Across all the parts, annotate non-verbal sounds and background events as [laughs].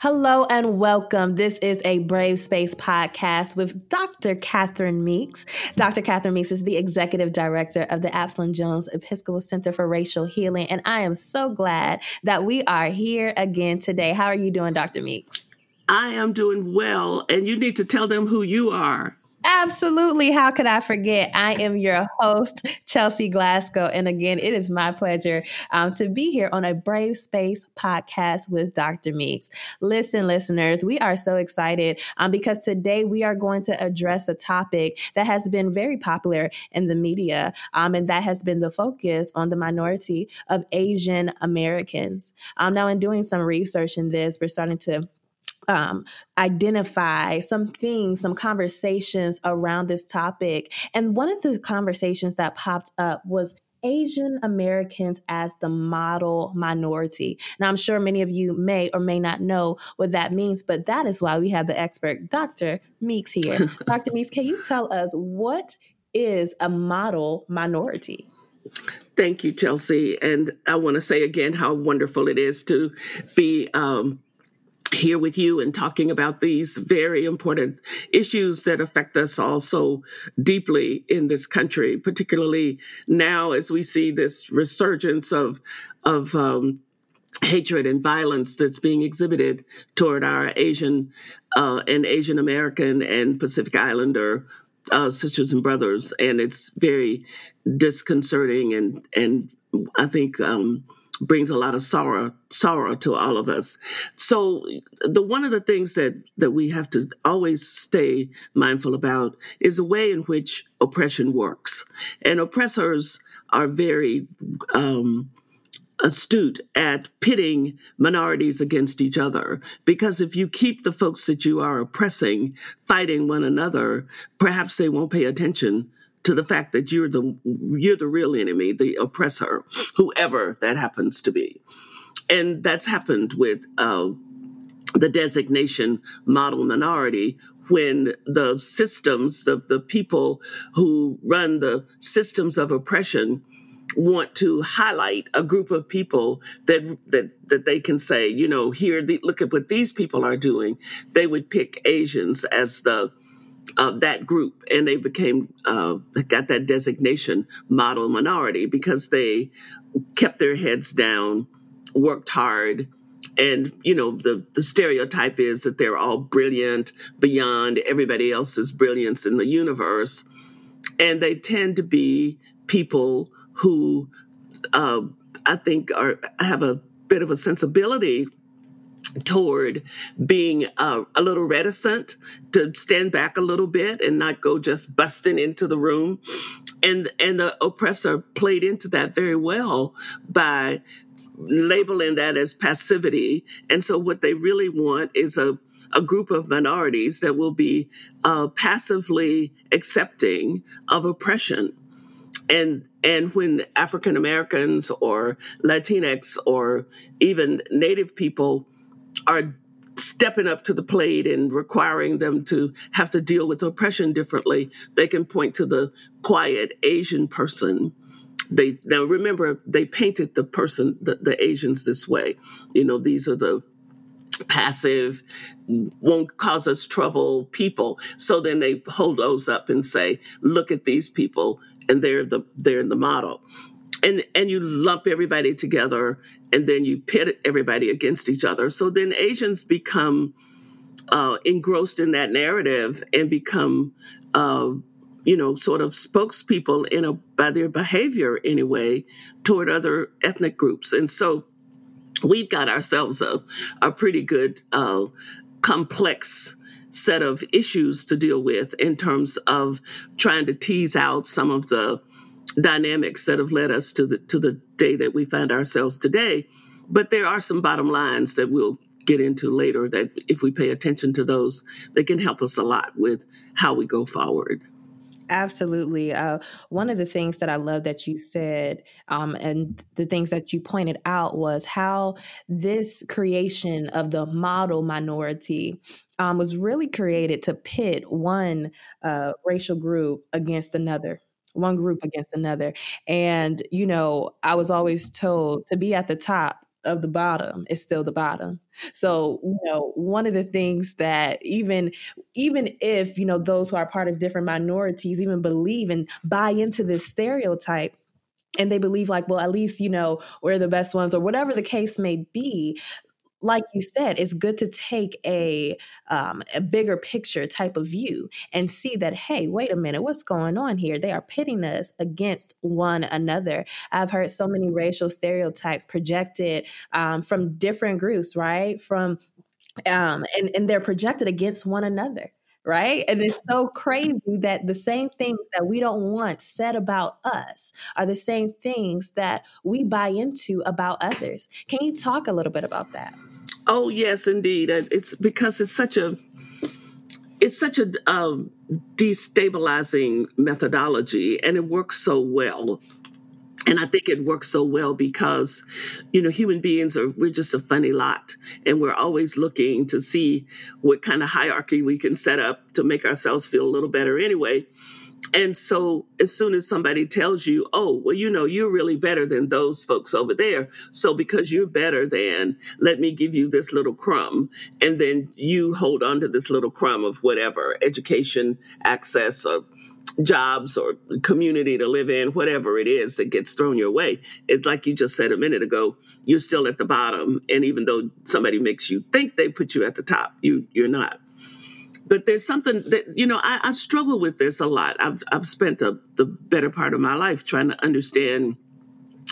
Hello and welcome. This is a Brave Space podcast with Dr. Catherine Meeks. Dr. Catherine Meeks is the executive director of the Absalom Jones Episcopal Center for Racial Healing. And I am so glad that we are here again today. How are you doing, Dr. Meeks? I am doing well, and you need to tell them who you are. Absolutely. How could I forget? I am your host, Chelsi Glasgow. And again, it is my pleasure um, to be here on a Brave Space podcast with Dr. Meeks. Listen, listeners, we are so excited um, because today we are going to address a topic that has been very popular in the media, um, and that has been the focus on the minority of Asian Americans. Um, now, in doing some research in this, we're starting to um, identify some things, some conversations around this topic. And one of the conversations that popped up was Asian Americans as the model minority. Now, I'm sure many of you may or may not know what that means, but that is why we have the expert, Dr. Meeks, here. [laughs] Dr. Meeks, can you tell us what is a model minority? Thank you, Chelsi. And I want to say again how wonderful it is to be um, here with you and talking about these very important issues that affect us all so deeply in this country, particularly now as we see this resurgence of of um, hatred and violence that's being exhibited toward our Asian uh, and Asian American and Pacific Islander uh, sisters and brothers, and it's very disconcerting and and I think. Um, brings a lot of sorrow sorrow to all of us. So the one of the things that that we have to always stay mindful about is the way in which oppression works. And oppressors are very um, astute at pitting minorities against each other because if you keep the folks that you are oppressing fighting one another perhaps they won't pay attention to the fact that you're the you're the real enemy, the oppressor, whoever that happens to be, and that's happened with uh, the designation model minority when the systems, the the people who run the systems of oppression want to highlight a group of people that that that they can say, you know, here, the, look at what these people are doing. They would pick Asians as the of that group, and they became uh, got that designation model minority because they kept their heads down, worked hard, and you know the the stereotype is that they're all brilliant beyond everybody else's brilliance in the universe, and they tend to be people who uh, I think are have a bit of a sensibility toward being uh, a little reticent to stand back a little bit and not go just busting into the room. And and the oppressor played into that very well by labeling that as passivity. And so what they really want is a a group of minorities that will be uh, passively accepting of oppression. And and when African Americans or Latinx or even Native people are stepping up to the plate and requiring them to have to deal with oppression differently, they can point to the quiet Asian person. They now remember they painted the person, the, the Asians this way. You know, these are the passive, won't cause us trouble people. So then they hold those up and say, look at these people and they're the they're the model and and you lump everybody together and then you pit everybody against each other. So then asians become uh, engrossed in that narrative and become uh, you know sort of spokespeople in a by their behavior anyway toward other ethnic groups. And so we've got ourselves a, a pretty good uh, complex set of issues to deal with in terms of trying to tease out some of the dynamics that have led us to the to the day that we find ourselves today. But there are some bottom lines that we'll get into later that if we pay attention to those, they can help us a lot with how we go forward. Absolutely. Uh, one of the things that I love that you said, um, and the things that you pointed out, was how this creation of the model minority um, was really created to pit one uh, racial group against another one group against another. And, you know, I was always told to be at the top of the bottom is still the bottom. So, you know, one of the things that even even if, you know, those who are part of different minorities even believe and buy into this stereotype, and they believe like well at least you know we're the best ones or whatever the case may be like you said, it's good to take a um, a bigger picture type of view and see that hey, wait a minute, what's going on here? They are pitting us against one another. I've heard so many racial stereotypes projected um, from different groups, right? From um, and and they're projected against one another right? And it's so crazy that the same things that we don't want said about us are the same things that we buy into about others. Can you talk a little bit about that? Oh yes, indeed. It's because it's such a it's such a um, destabilizing methodology, and it works so well. And I think it works so well because, you know, human beings are, we're just a funny lot. And we're always looking to see what kind of hierarchy we can set up to make ourselves feel a little better anyway. And so as soon as somebody tells you, oh, well, you know, you're really better than those folks over there. So because you're better than, let me give you this little crumb. And then you hold on to this little crumb of whatever education, access, or jobs or community to live in, whatever it is that gets thrown your way. It's like you just said a minute ago, you're still at the bottom. And even though somebody makes you think they put you at the top, you you're not but there's something that you know I, I struggle with this a lot. I've I've spent a, the better part of my life trying to understand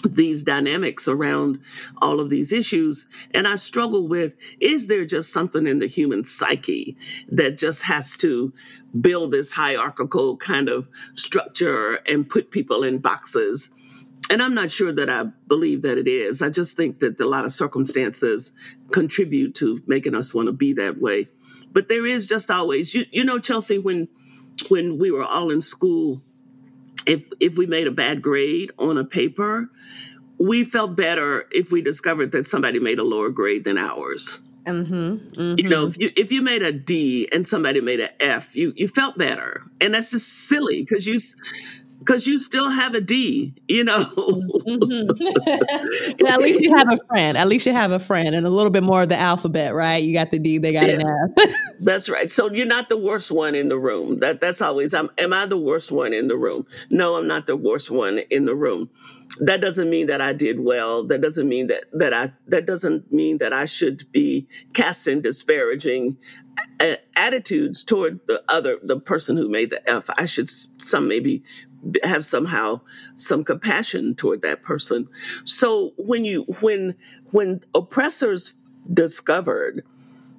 these dynamics around all of these issues. And I struggle with is there just something in the human psyche that just has to build this hierarchical kind of structure and put people in boxes? And I'm not sure that I believe that it is. I just think that a lot of circumstances contribute to making us want to be that way. But there is just always you you know Chelsi when when we were all in school if if we made a bad grade on a paper, we felt better if we discovered that somebody made a lower grade than ours. Mm-hmm, mm-hmm. You know, if you if you made a D and somebody made an F, you you felt better, and that's just silly because you because you still have a D, you know. mm-hmm. [laughs] [laughs] well, at least you have a friend. At least you have a friend and a little bit more of the alphabet, right? You got the D, they got yeah. an F. [laughs] that's right. So you're not the worst one in the room. That that's always. I'm, am I the worst one in the room? No, I'm not the worst one in the room. That doesn't mean that I did well. That doesn't mean that that I. That doesn't mean that I should be casting disparaging attitudes toward the other the person who made the f i should some maybe have somehow some compassion toward that person. So when you when when oppressors discovered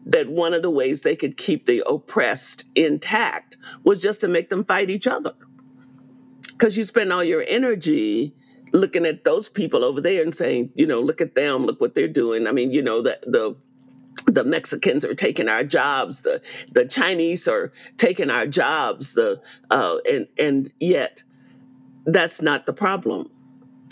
that one of the ways they could keep the oppressed intact was just to make them fight each other. Because you spend all your energy looking at those people over there and saying, you know, look at them, look what they're doing. I mean, you know, the the the Mexicans are taking our jobs, the the Chinese are taking our jobs, the uh, and and yet that's not the problem.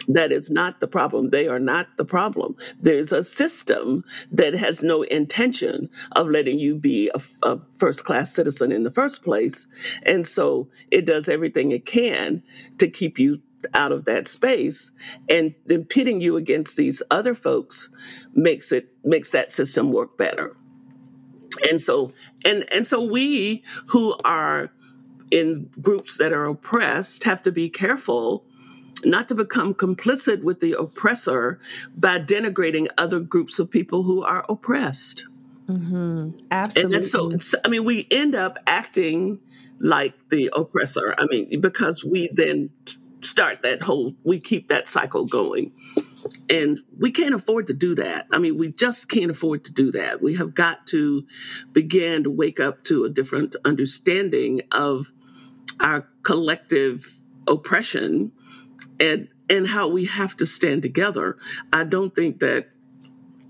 That is not the problem. They are not the problem. There's a system that has no intention of letting you be a, a first class citizen in the first place. And so it does everything it can to keep you out of that space and then pitting you against these other folks makes it makes that system work better and so and and so we who are in groups that are oppressed have to be careful not to become complicit with the oppressor by denigrating other groups of people who are oppressed. Mm-hmm. Absolutely. And so, I mean, we end up acting like the oppressor. I mean, because we then start that whole, we keep that cycle going. And we can't afford to do that. I mean, we just can't afford to do that. We have got to begin to wake up to a different understanding of our collective oppression and and how we have to stand together. I don't think that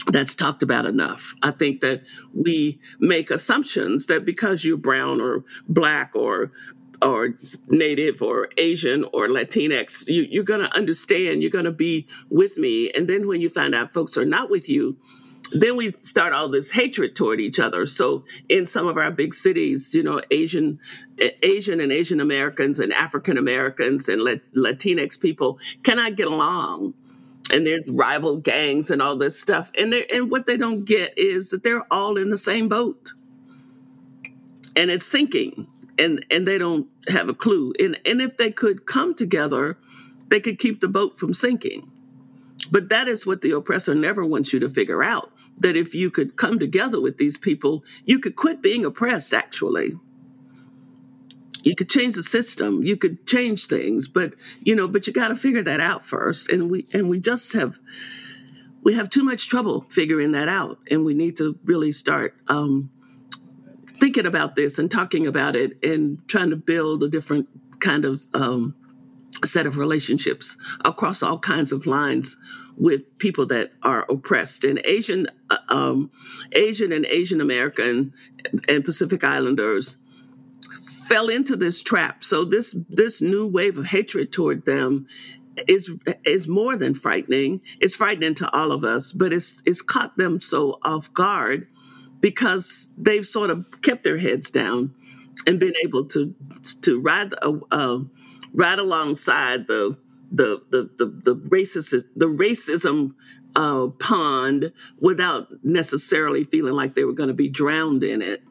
that's talked about enough. I think that we make assumptions that because you're brown or black or or native or Asian or Latinx, you, you're going to understand, you're going to be with me. And then when you find out folks are not with you, then we start all this hatred toward each other. So in some of our big cities, you know, Asian, Asian and Asian Americans and African Americans and Latinx people cannot get along and their rival gangs and all this stuff. And and what they don't get is that they're all in the same boat. And it's sinking. And and they don't have a clue. And and if they could come together, they could keep the boat from sinking. But that is what the oppressor never wants you to figure out. That if you could come together with these people, you could quit being oppressed, actually. You could change the system you could change things but you know but you got to figure that out first and we and we just have we have too much trouble figuring that out and we need to really start um, thinking about this and talking about it and trying to build a different kind of um, set of relationships across all kinds of lines with people that are oppressed and asian uh, um, asian and asian american and pacific islanders fell into this trap. So this this new wave of hatred toward them is is more than frightening. It's frightening to all of us, but it's it's caught them so off guard because they've sort of kept their heads down and been able to to ride a, uh, ride alongside the the the the, the racist the racism uh, pond without necessarily feeling like they were going to be drowned in it.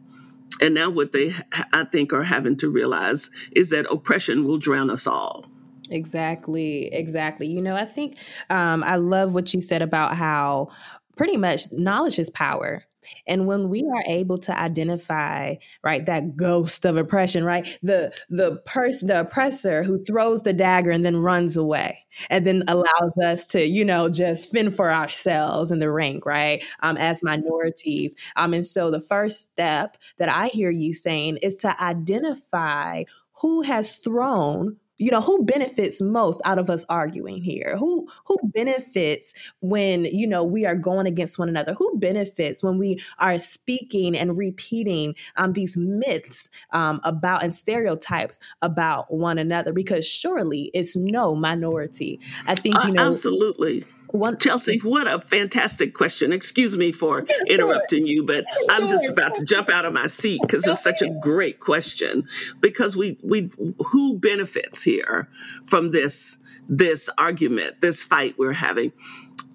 And now, what they, I think, are having to realize is that oppression will drown us all. Exactly, exactly. You know, I think um, I love what you said about how pretty much knowledge is power. And when we are able to identify, right, that ghost of oppression, right, the the person, the oppressor who throws the dagger and then runs away, and then allows us to, you know, just fend for ourselves in the rank, right, um, as minorities. Um, and so the first step that I hear you saying is to identify who has thrown you know who benefits most out of us arguing here? Who who benefits when you know we are going against one another? Who benefits when we are speaking and repeating um, these myths um, about and stereotypes about one another? Because surely it's no minority. I think you know uh, absolutely one, Chelsi, [laughs] what a fantastic question. Excuse me for interrupting you, but I'm just about to jump out of my seat because it's such a great question. Because we we who benefits here from this this argument, this fight we're having?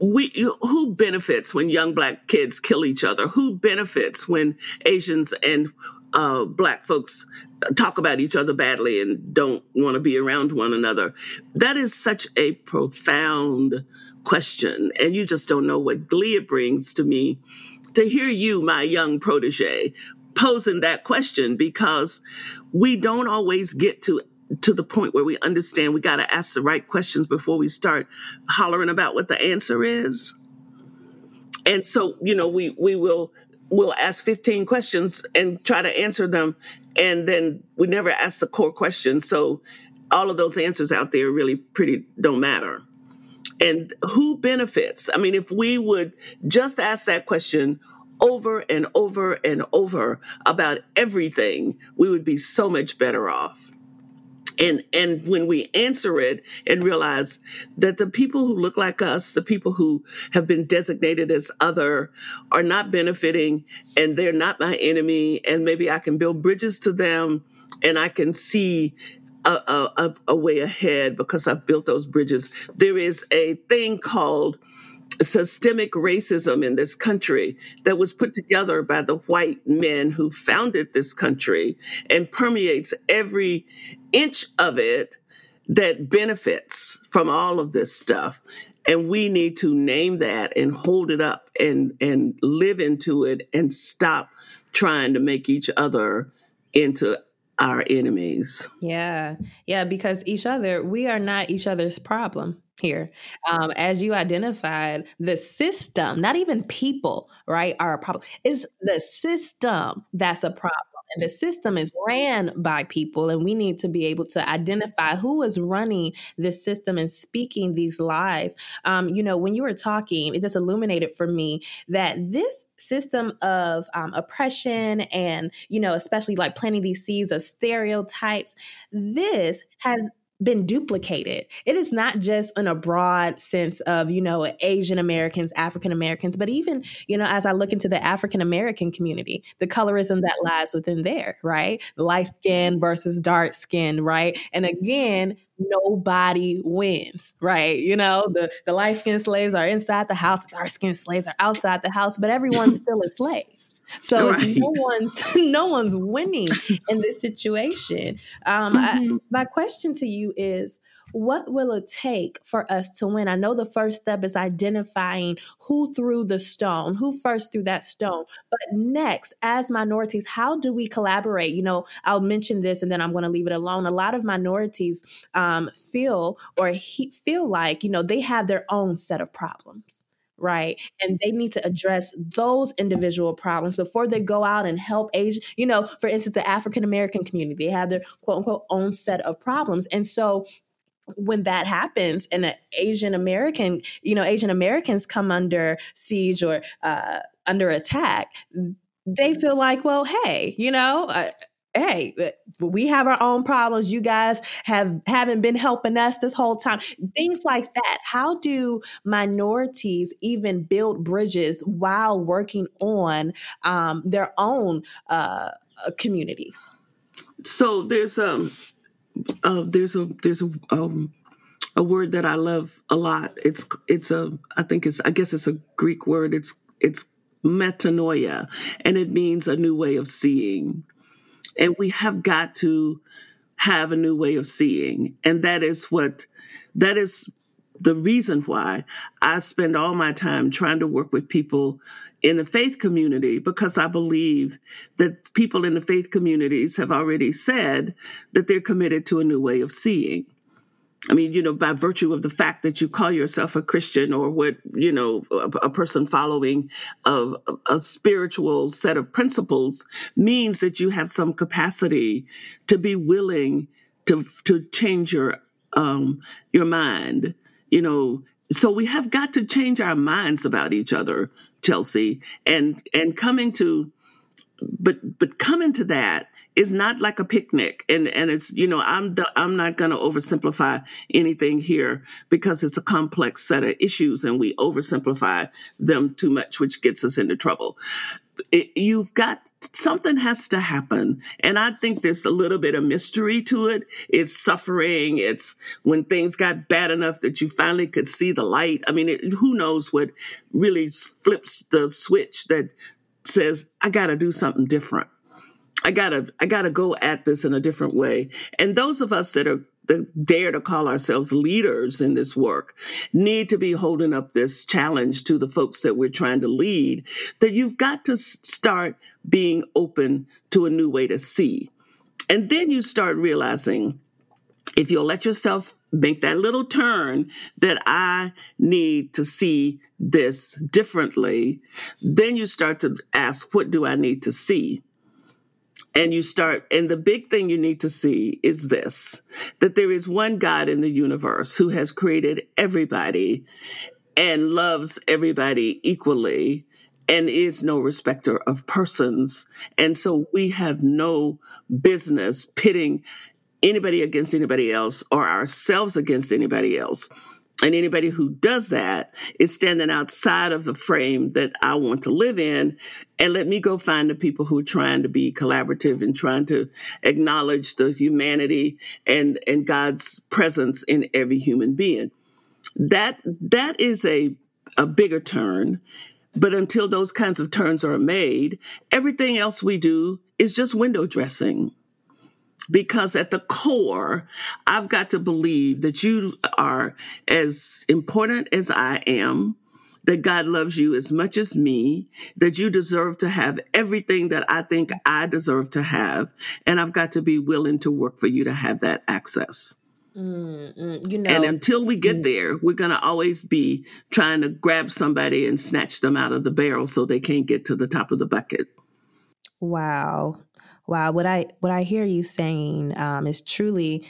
We who benefits when young black kids kill each other? Who benefits when Asians and uh, black folks talk about each other badly and don't want to be around one another? That is such a profound question, and you just don't know what glee it brings to me to hear you, my young protege, posing that question because we don't always get to to the point where we understand we got to ask the right questions before we start hollering about what the answer is. And so, you know, we we will we'll ask 15 questions and try to answer them and then we never ask the core question. So all of those answers out there really pretty don't matter and who benefits? I mean, if we would just ask that question over and over and over about everything, we would be so much better off. And and when we answer it and realize that the people who look like us, the people who have been designated as other, are not benefiting, and they're not my enemy, and maybe I can build bridges to them, and I can see a, a, a way ahead because I've built those bridges. There is a thing called systemic racism in this country that was put together by the white men who founded this country and permeates every inch of it that benefits from all of this stuff and we need to name that and hold it up and and live into it and stop trying to make each other into our enemies. Yeah. Yeah. Because each other, we are not each other's problem here. Um, as you identified, the system, not even people, right, are a problem. Is the system that's a problem. And the system is ran by people, and we need to be able to identify who is running this system and speaking these lies. Um, you know, when you were talking, it just illuminated for me that this system of um, oppression and, you know, especially like planting these seeds of stereotypes, this has been duplicated. It is not just in a broad sense of, you know, Asian Americans, African Americans, but even, you know, as I look into the African American community, the colorism that mm-hmm. lies within there, right? Light skin mm-hmm. versus dark skin, right? And again, nobody wins, right? You know, the, the light skinned slaves are inside the house, the dark skinned slaves are outside the house, but everyone's [laughs] still a slave. So [laughs] right. no one's [laughs] no one's winning in this situation. Um, mm-hmm. I, my question to you is, what will it take for us to win? I know the first step is identifying who threw the stone, who first threw that stone. But next, as minorities, how do we collaborate? You know, I'll mention this and then I'm going to leave it alone. A lot of minorities um, feel or he, feel like, you know, they have their own set of problems right? And they need to address those individual problems before they go out and help Asian, you know, for instance, the African American community, they have their quote unquote own set of problems. And so when that happens and an Asian American, you know, Asian Americans come under siege or uh, under attack, they feel like, well, hey, you know, uh, hey, uh, we have our own problems. You guys have haven't been helping us this whole time. Things like that. How do minorities even build bridges while working on um, their own uh, uh communities? So there's um uh, there's a there's a um, a word that I love a lot. It's it's a I think it's I guess it's a Greek word. It's it's metanoia, and it means a new way of seeing. And we have got to have a new way of seeing. And that is what, that is the reason why I spend all my time trying to work with people in the faith community because I believe that people in the faith communities have already said that they're committed to a new way of seeing. I mean, you know, by virtue of the fact that you call yourself a Christian or what, you know, a, a person following a, a, spiritual set of principles means that you have some capacity to be willing to to change your um your mind, you know. So we have got to change our minds about each other, Chelsi, and and coming to but but coming to that is not like a picnic. And and it's you know i'm i'm not going to oversimplify anything here because it's a complex set of issues and we oversimplify them too much which gets us into trouble. It, you've got something has to happen. And i think there's a little bit of mystery to it. It's suffering. It's when things got bad enough that you finally could see the light. I mean it, who knows what really flips the switch that says i got to do something different I gotta, I gotta go at this in a different way. And those of us that are that dare to call ourselves leaders in this work need to be holding up this challenge to the folks that we're trying to lead that you've got to start being open to a new way to see. And then you start realizing if you'll let yourself make that little turn that I need to see this differently, then you start to ask, what do I need to see? and you start and the big thing you need to see is this that there is one god in the universe who has created everybody and loves everybody equally and is no respecter of persons and so we have no business pitting anybody against anybody else or ourselves against anybody else and anybody who does that is standing outside of the frame that I want to live in. And let me go find the people who are trying to be collaborative and trying to acknowledge the humanity and, and God's presence in every human being. That that is a a bigger turn. But until those kinds of turns are made, everything else we do is just window dressing because at the core, I've got to believe that you are as important as I am, that God loves you as much as me, that you deserve to have everything that I think I deserve to have. And I've got to be willing to work for you to have that access. Mm, you know, and until we get mm. there, we're going to always be trying to grab somebody and snatch them out of the barrel so they can't get to the top of the bucket. Wow. Wow, what I what I hear you saying um, is truly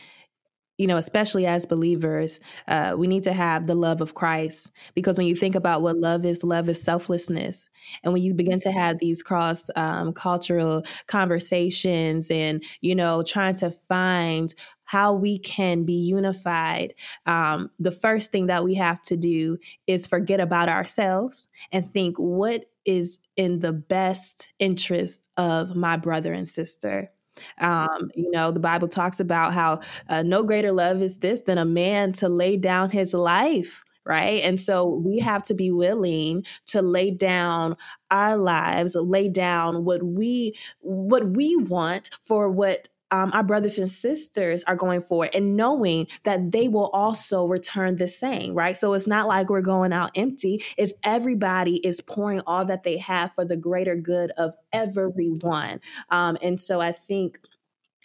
you know, especially as believers, uh, we need to have the love of Christ because when you think about what love is, love is selflessness. And when you begin to have these cross um, cultural conversations and, you know, trying to find how we can be unified, um, the first thing that we have to do is forget about ourselves and think what is in the best interest of my brother and sister. Um, you know, the Bible talks about how uh, no greater love is this than a man to lay down his life right? And so we have to be willing to lay down our lives, lay down what we what we want for what um, our brothers and sisters are going for and knowing that they will also return the same, right? So it's not like we're going out empty. It's everybody is pouring all that they have for the greater good of everyone. Um, and so I think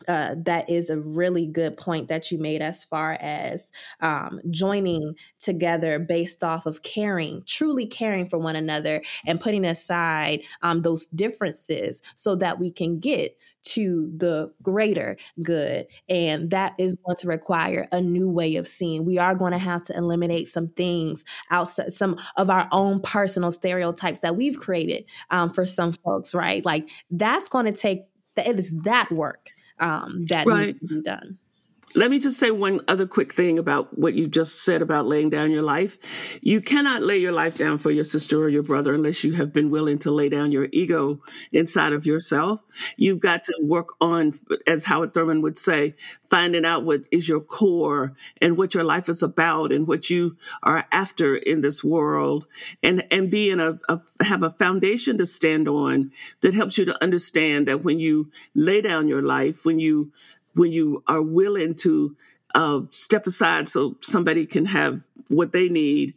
uh, that is a really good point that you made as far as um, joining together based off of caring, truly caring for one another, and putting aside um, those differences so that we can get to the greater good. And that is going to require a new way of seeing. We are going to have to eliminate some things outside, some of our own personal stereotypes that we've created um, for some folks, right? Like that's going to take, it is that work um, that right. needs to be done. Let me just say one other quick thing about what you just said about laying down your life. You cannot lay your life down for your sister or your brother unless you have been willing to lay down your ego inside of yourself. You've got to work on, as Howard Thurman would say, finding out what is your core and what your life is about and what you are after in this world and, and be in a, a have a foundation to stand on that helps you to understand that when you lay down your life, when you when you are willing to uh, step aside so somebody can have what they need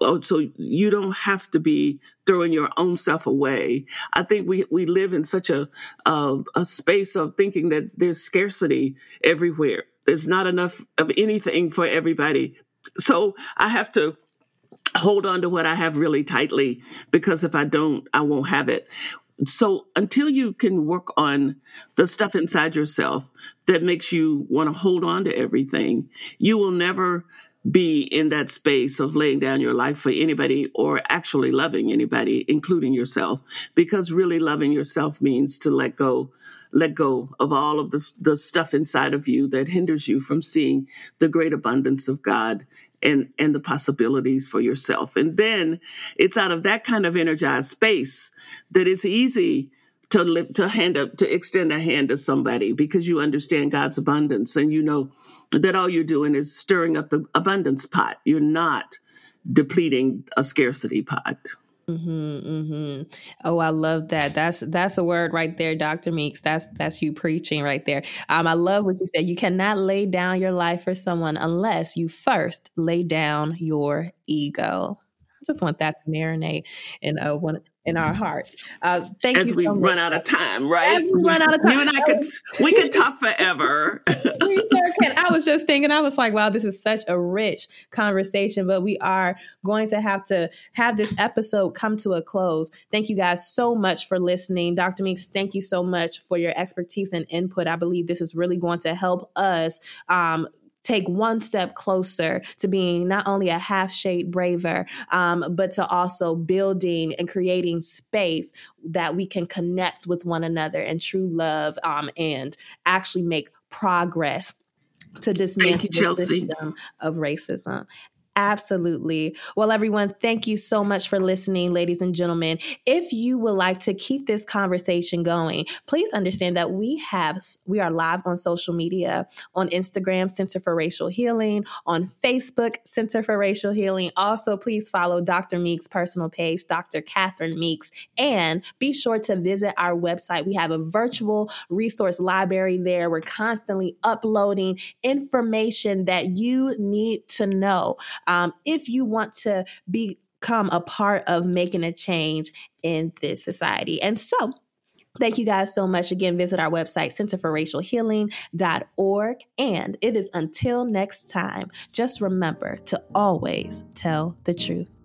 oh, so you don't have to be throwing your own self away. I think we, we live in such a, uh, a space of thinking that there's scarcity everywhere. There's not enough of anything for everybody. So I have to hold on to what I have really tightly because if I don't, I won't have it so until you can work on the stuff inside yourself that makes you want to hold on to everything, you will never be in that space of laying down your life for anybody or actually loving anybody, including yourself, because really loving yourself means to let go, let go of all of the, the stuff inside of you that hinders you from seeing the great abundance of God and and the possibilities for yourself. And then it's out of that kind of energized space that it's easy to live, to hand up to extend a hand to somebody because you understand God's abundance and you know that all you're doing is stirring up the abundance pot. You're not depleting a scarcity pot Mm-hmm, mm-hmm. Oh, I love that. That's that's a word right there, Dr. Meeks. That's that's you preaching right there. Um, I love what you said. You cannot lay down your life for someone unless you first lay down your ego. I just want that to marinate in uh, one in our hearts. Uh, thank As you. we so run out of time, right? we run out of [laughs] time. You and I could we could talk forever. [laughs] we sure can. I was just thinking. I was like, wow, this is such a rich conversation. But we are going to have to have this episode come to a close. Thank you guys so much for listening, Dr. Meeks. Thank you so much for your expertise and input. I believe this is really going to help us. Um, take one step closer to being not only a half shade braver, um, but to also building and creating space that we can connect with one another and true love um, and actually make progress to dismantle the system of racism. Absolutely. Well, everyone, thank you so much for listening, ladies and gentlemen. If you would like to keep this conversation going, please understand that we have we are live on social media on Instagram, Center for Racial Healing, on Facebook, Center for Racial Healing. Also, please follow Dr. Meeks' personal page, Dr. Catherine Meeks, and be sure to visit our website. We have a virtual resource library there. We're constantly uploading information that you need to know um, if you want to become a part of making a change in this society. And so, Thank you guys so much. Again, visit our website, centerforracialhealing.org. And it is until next time, just remember to always tell the truth.